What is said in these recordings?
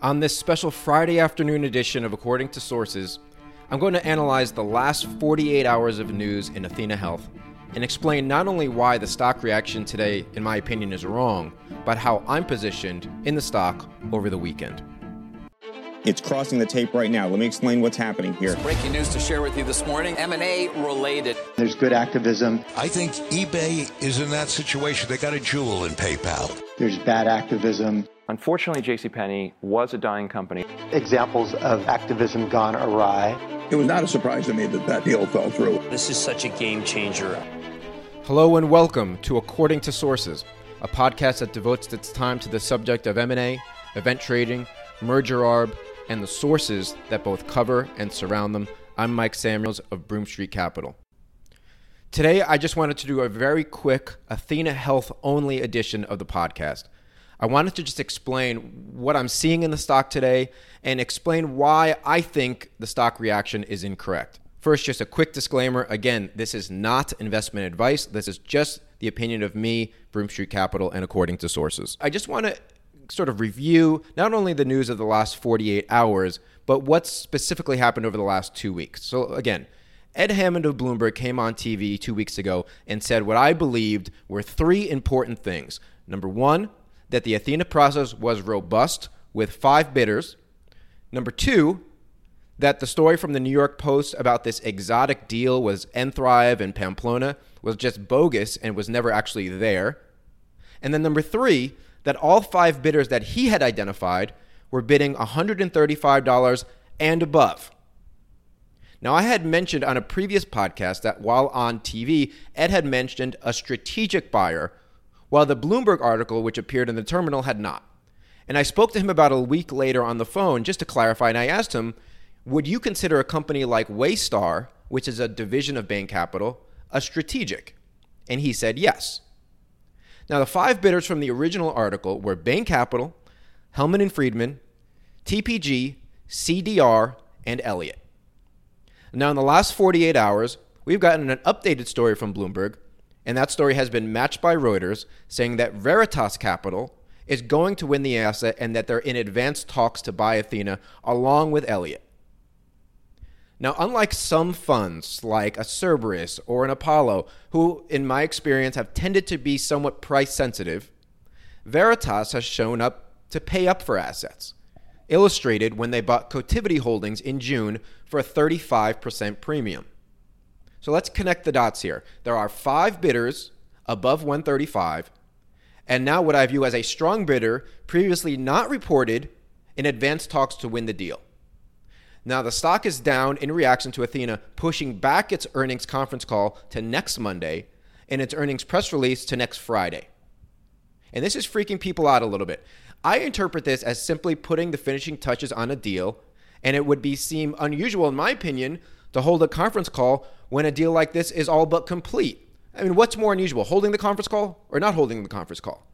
On this special Friday afternoon edition of According to Sources, I'm going to analyze the last 48 hours of news in Athena Health and explain not only why the stock reaction today, in my opinion, is wrong, but how I'm positioned in the stock over the weekend. It's crossing the tape right now. Let me explain what's happening here. Breaking news to share with you this morning. M&A related. There's good activism. I think eBay is in that situation. They got a jewel in PayPal. There's bad activism. Unfortunately, JCPenney was a dying company. Examples of activism gone awry. It was not a surprise to me that that deal fell through. This is such a game changer. Hello and welcome to According to Sources, a podcast that devotes its time to the subject of M&A, event trading, merger arb, and the sources that both cover and surround them. I'm Mike Samuels of Broome Street Capital. Today, I just wanted to do a very quick Athena Health only edition of the podcast. I wanted to just explain what I'm seeing in the stock today and explain why I think the stock reaction is incorrect. First, just a quick disclaimer. Again, this is not investment advice. This is just the opinion of me, Broome Street Capital, and according to sources. I just want to sort of review not only the news of the last 48 hours, but what's specifically happened over the last two weeks. So, again, Ed Hammond of Bloomberg came on TV two weeks ago and said what I believed were three important things. Number one, that the Athena process was robust with five bidders. Number two, that the story from the New York Post about this exotic deal was nThrive and Pamplona was just bogus and was never actually there. And then number three, that all five bidders that he had identified were bidding $135 and above. Now, I had mentioned on a previous podcast that while on TV, Ed had mentioned a strategic buyer, while the Bloomberg article, which appeared in the terminal, had not. And I spoke to him about a week later on the phone just to clarify, and I asked him, Would you consider a company like Waystar, which is a division of Bain Capital, a strategic? And he said yes. Now, the five bidders from the original article were Bain Capital, Hellman and Friedman, TPG, CDR, and Elliott. Now, in the last 48 hours, we've gotten an updated story from Bloomberg, and that story has been matched by Reuters, saying that Veritas Capital is going to win the asset and that they're in advanced talks to buy Athena along with Elliott. Now, unlike some funds like a Cerberus or an Apollo, who, in my experience, have tended to be somewhat price sensitive, Veritas has shown up to pay up for assets, illustrated when they bought Cotiviti Holdings in June for a 35% premium. So let's connect the dots here. There are five bidders above 135, and now what I view as a strong bidder previously not reported in advanced talks to win the deal. Now, the stock is down in reaction to Athena pushing back its earnings conference call to next Monday and its earnings press release to next Friday. And this is freaking people out a little bit. I interpret this as simply putting the finishing touches on a deal, and it would be seem unusual, in my opinion, to hold a conference call when a deal like this is all but complete. I mean, what's more unusual, holding the conference call or not holding the conference call?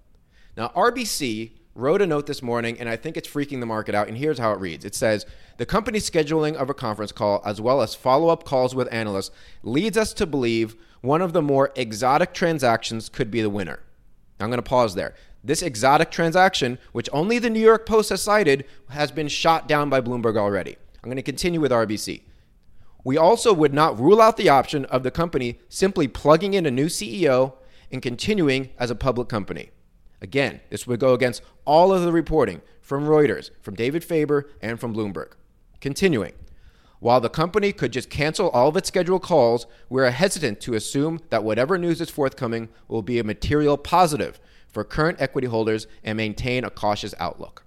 Now, RBC wrote a note this morning, and I think it's freaking the market out. And here's how it reads It says, The company's scheduling of a conference call, as well as follow up calls with analysts, leads us to believe one of the more exotic transactions could be the winner. I'm going to pause there. This exotic transaction, which only the New York Post has cited, has been shot down by Bloomberg already. I'm going to continue with RBC. We also would not rule out the option of the company simply plugging in a new CEO and continuing as a public company. Again, this would go against all of the reporting from Reuters, from David Faber, and from Bloomberg. Continuing. While the company could just cancel all of its scheduled calls, we're hesitant to assume that whatever news is forthcoming will be a material positive for current equity holders and maintain a cautious outlook.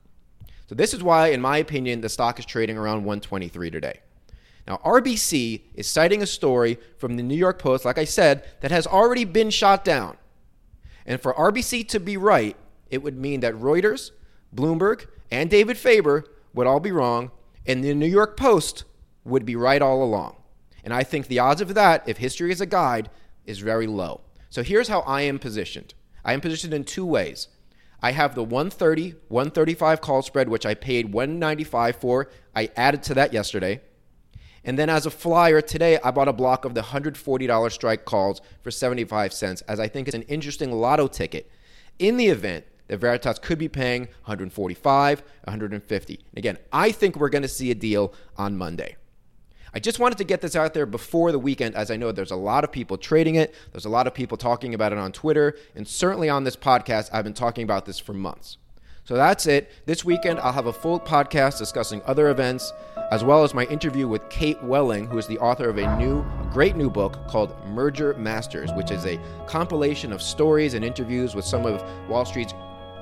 So, this is why, in my opinion, the stock is trading around 123 today. Now, RBC is citing a story from the New York Post, like I said, that has already been shot down. And for RBC to be right, it would mean that Reuters, Bloomberg, and David Faber would all be wrong, and the New York Post would be right all along. And I think the odds of that, if history is a guide, is very low. So here's how I am positioned I am positioned in two ways. I have the 130, 135 call spread, which I paid 195 for. I added to that yesterday. And then as a flyer today, I bought a block of the $140 strike calls for 75 cents, as I think it's an interesting lotto ticket in the event that Veritas could be paying 145, 150. Again, I think we're going to see a deal on Monday. I just wanted to get this out there before the weekend, as I know there's a lot of people trading it. There's a lot of people talking about it on Twitter, and certainly on this podcast, I've been talking about this for months. So that's it. This weekend, I'll have a full podcast discussing other events, as well as my interview with Kate Welling, who is the author of a new, great new book called Merger Masters, which is a compilation of stories and interviews with some of Wall Street's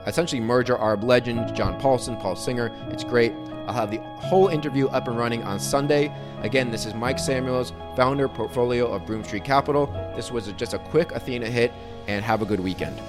essentially merger arb legends, John Paulson, Paul Singer. It's great. I'll have the whole interview up and running on Sunday. Again, this is Mike Samuels, founder portfolio of Broome Street Capital. This was just a quick Athena hit, and have a good weekend.